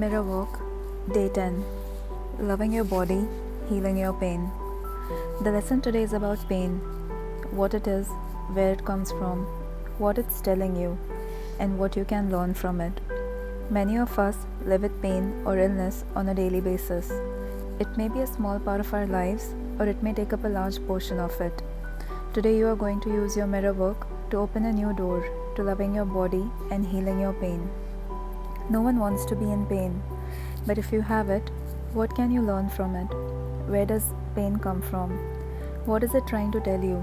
Mirror Work, Day 10 Loving Your Body, Healing Your Pain. The lesson today is about pain what it is, where it comes from, what it's telling you, and what you can learn from it. Many of us live with pain or illness on a daily basis. It may be a small part of our lives, or it may take up a large portion of it. Today, you are going to use your mirror work to open a new door to loving your body and healing your pain. No one wants to be in pain, but if you have it, what can you learn from it? Where does pain come from? What is it trying to tell you?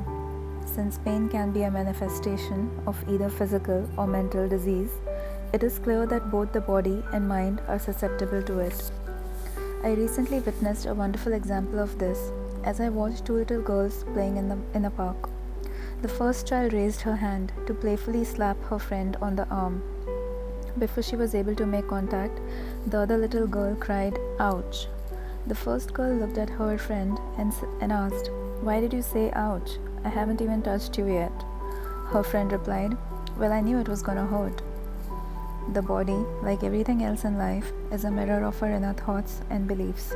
Since pain can be a manifestation of either physical or mental disease, it is clear that both the body and mind are susceptible to it. I recently witnessed a wonderful example of this as I watched two little girls playing in, the, in a park. The first child raised her hand to playfully slap her friend on the arm before she was able to make contact, the other little girl cried, Ouch. The first girl looked at her friend and, and asked, Why did you say ouch? I haven't even touched you yet. Her friend replied, Well, I knew it was gonna hurt. The body, like everything else in life, is a mirror of our inner thoughts and beliefs.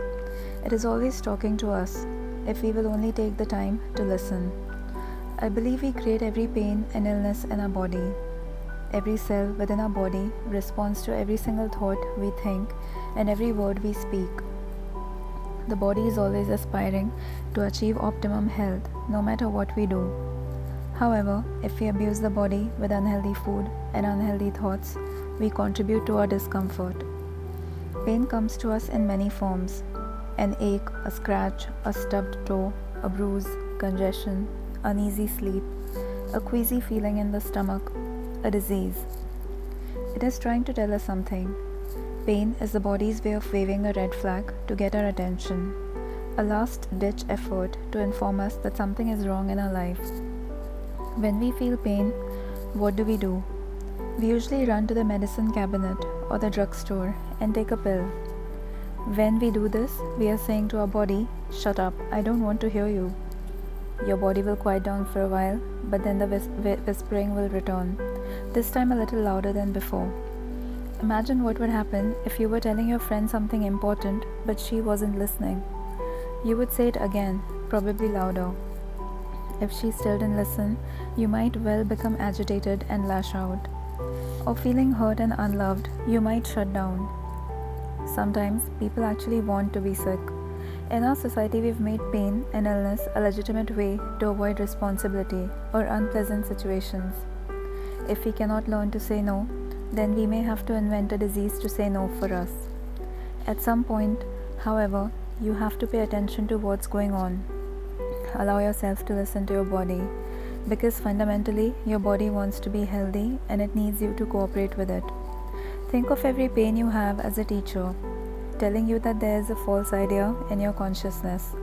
It is always talking to us if we will only take the time to listen. I believe we create every pain and illness in our body Every cell within our body responds to every single thought we think and every word we speak. The body is always aspiring to achieve optimum health no matter what we do. However, if we abuse the body with unhealthy food and unhealthy thoughts, we contribute to our discomfort. Pain comes to us in many forms an ache, a scratch, a stubbed toe, a bruise, congestion, uneasy sleep, a queasy feeling in the stomach, a disease. It is trying to tell us something. Pain is the body's way of waving a red flag to get our attention, a last ditch effort to inform us that something is wrong in our life. When we feel pain, what do we do? We usually run to the medicine cabinet or the drugstore and take a pill. When we do this, we are saying to our body, Shut up, I don't want to hear you. Your body will quiet down for a while, but then the whis- whispering will return this time a little louder than before. Imagine what would happen if you were telling your friend something important but she wasn't listening. You would say it again, probably louder. If she still didn't listen, you might well become agitated and lash out. Or feeling hurt and unloved, you might shut down. Sometimes people actually want to be sick. In our society, we've made pain and illness a legitimate way to avoid responsibility or unpleasant situations. If we cannot learn to say no, then we may have to invent a disease to say no for us. At some point, however, you have to pay attention to what's going on. Allow yourself to listen to your body because fundamentally your body wants to be healthy and it needs you to cooperate with it. Think of every pain you have as a teacher, telling you that there is a false idea in your consciousness.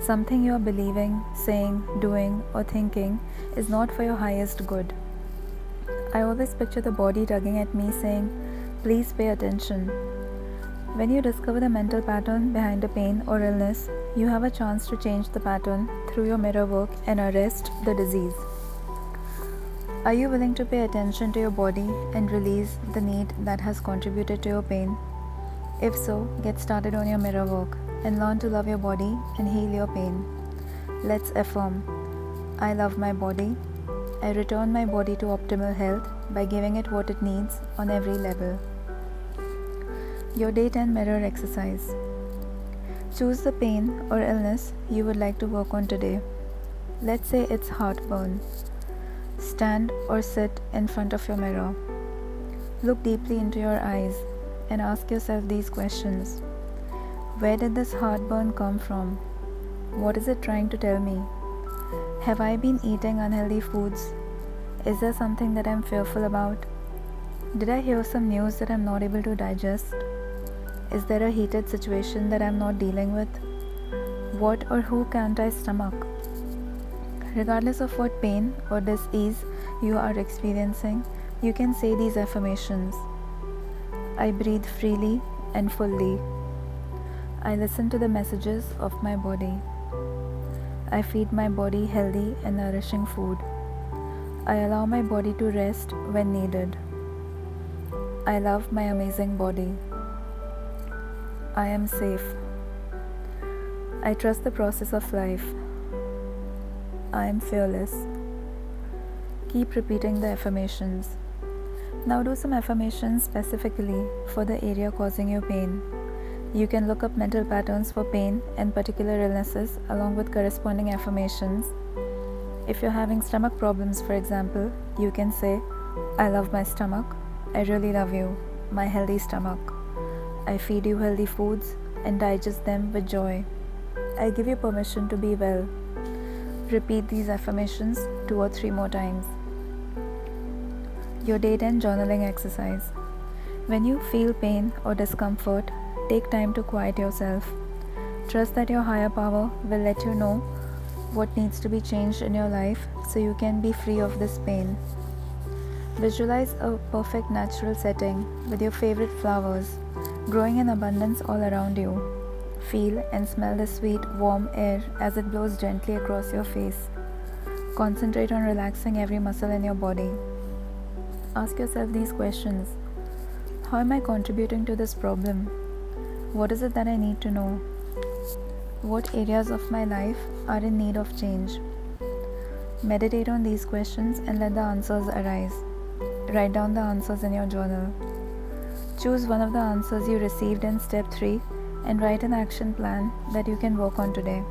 Something you are believing, saying, doing, or thinking is not for your highest good. I always picture the body tugging at me saying, Please pay attention. When you discover the mental pattern behind a pain or illness, you have a chance to change the pattern through your mirror work and arrest the disease. Are you willing to pay attention to your body and release the need that has contributed to your pain? If so, get started on your mirror work and learn to love your body and heal your pain. Let's affirm I love my body I return my body to optimal health by giving it what it needs on every level. Your day 10 mirror exercise. Choose the pain or illness you would like to work on today. Let's say it's heartburn. Stand or sit in front of your mirror. Look deeply into your eyes and ask yourself these questions Where did this heartburn come from? What is it trying to tell me? Have I been eating unhealthy foods? Is there something that I'm fearful about? Did I hear some news that I'm not able to digest? Is there a heated situation that I'm not dealing with? What or who can't I stomach? Regardless of what pain or disease you are experiencing, you can say these affirmations I breathe freely and fully. I listen to the messages of my body. I feed my body healthy and nourishing food. I allow my body to rest when needed. I love my amazing body. I am safe. I trust the process of life. I am fearless. Keep repeating the affirmations. Now do some affirmations specifically for the area causing you pain. You can look up mental patterns for pain and particular illnesses along with corresponding affirmations. If you're having stomach problems, for example, you can say, I love my stomach. I really love you, my healthy stomach. I feed you healthy foods and digest them with joy. I give you permission to be well. Repeat these affirmations two or three more times. Your day 10 journaling exercise. When you feel pain or discomfort, take time to quiet yourself. Trust that your higher power will let you know what needs to be changed in your life so you can be free of this pain. Visualize a perfect natural setting with your favorite flowers growing in abundance all around you. Feel and smell the sweet, warm air as it blows gently across your face. Concentrate on relaxing every muscle in your body. Ask yourself these questions How am I contributing to this problem? What is it that I need to know? What areas of my life are in need of change? Meditate on these questions and let the answers arise. Write down the answers in your journal. Choose one of the answers you received in step 3 and write an action plan that you can work on today.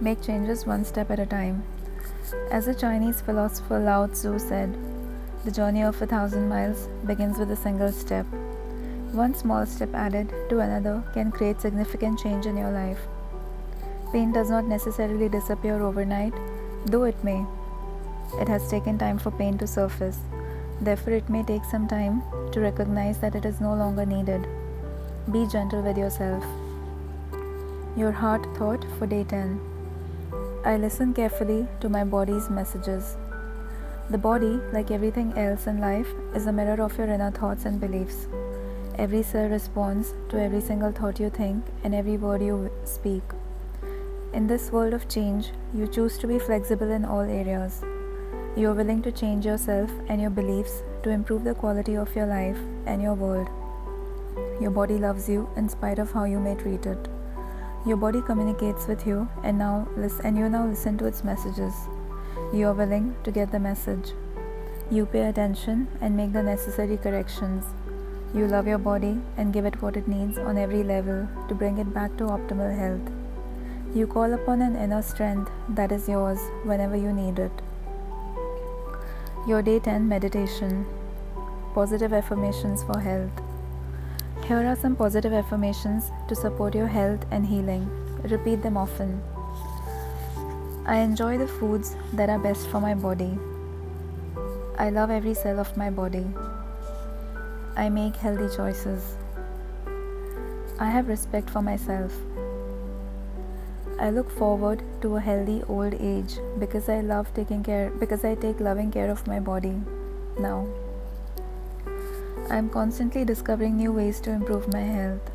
Make changes one step at a time. As the Chinese philosopher Lao Tzu said, the journey of a thousand miles begins with a single step. One small step added to another can create significant change in your life. Pain does not necessarily disappear overnight, though it may. It has taken time for pain to surface. Therefore, it may take some time to recognize that it is no longer needed. Be gentle with yourself. Your heart thought for day 10. I listen carefully to my body's messages. The body, like everything else in life, is a mirror of your inner thoughts and beliefs. Every cell responds to every single thought you think and every word you speak. In this world of change, you choose to be flexible in all areas. You are willing to change yourself and your beliefs to improve the quality of your life and your world. Your body loves you in spite of how you may treat it. Your body communicates with you and now and you now listen to its messages. You are willing to get the message. You pay attention and make the necessary corrections. You love your body and give it what it needs on every level to bring it back to optimal health. You call upon an inner strength that is yours whenever you need it. Your day 10 meditation. Positive affirmations for health. Here are some positive affirmations to support your health and healing. Repeat them often. I enjoy the foods that are best for my body. I love every cell of my body. I make healthy choices. I have respect for myself. I look forward to a healthy old age because I love taking care because I take loving care of my body now. I am constantly discovering new ways to improve my health.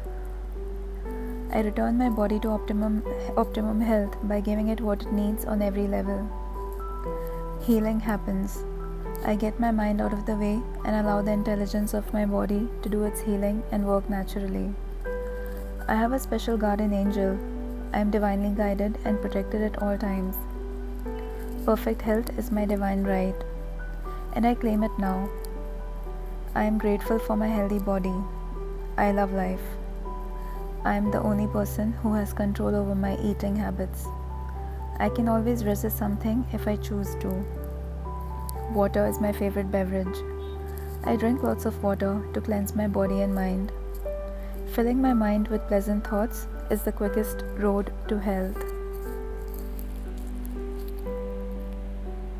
I return my body to optimum, optimum health by giving it what it needs on every level. Healing happens. I get my mind out of the way and allow the intelligence of my body to do its healing and work naturally. I have a special guardian angel. I am divinely guided and protected at all times. Perfect health is my divine right, and I claim it now. I am grateful for my healthy body. I love life. I am the only person who has control over my eating habits. I can always resist something if I choose to. Water is my favorite beverage. I drink lots of water to cleanse my body and mind. Filling my mind with pleasant thoughts is the quickest road to health.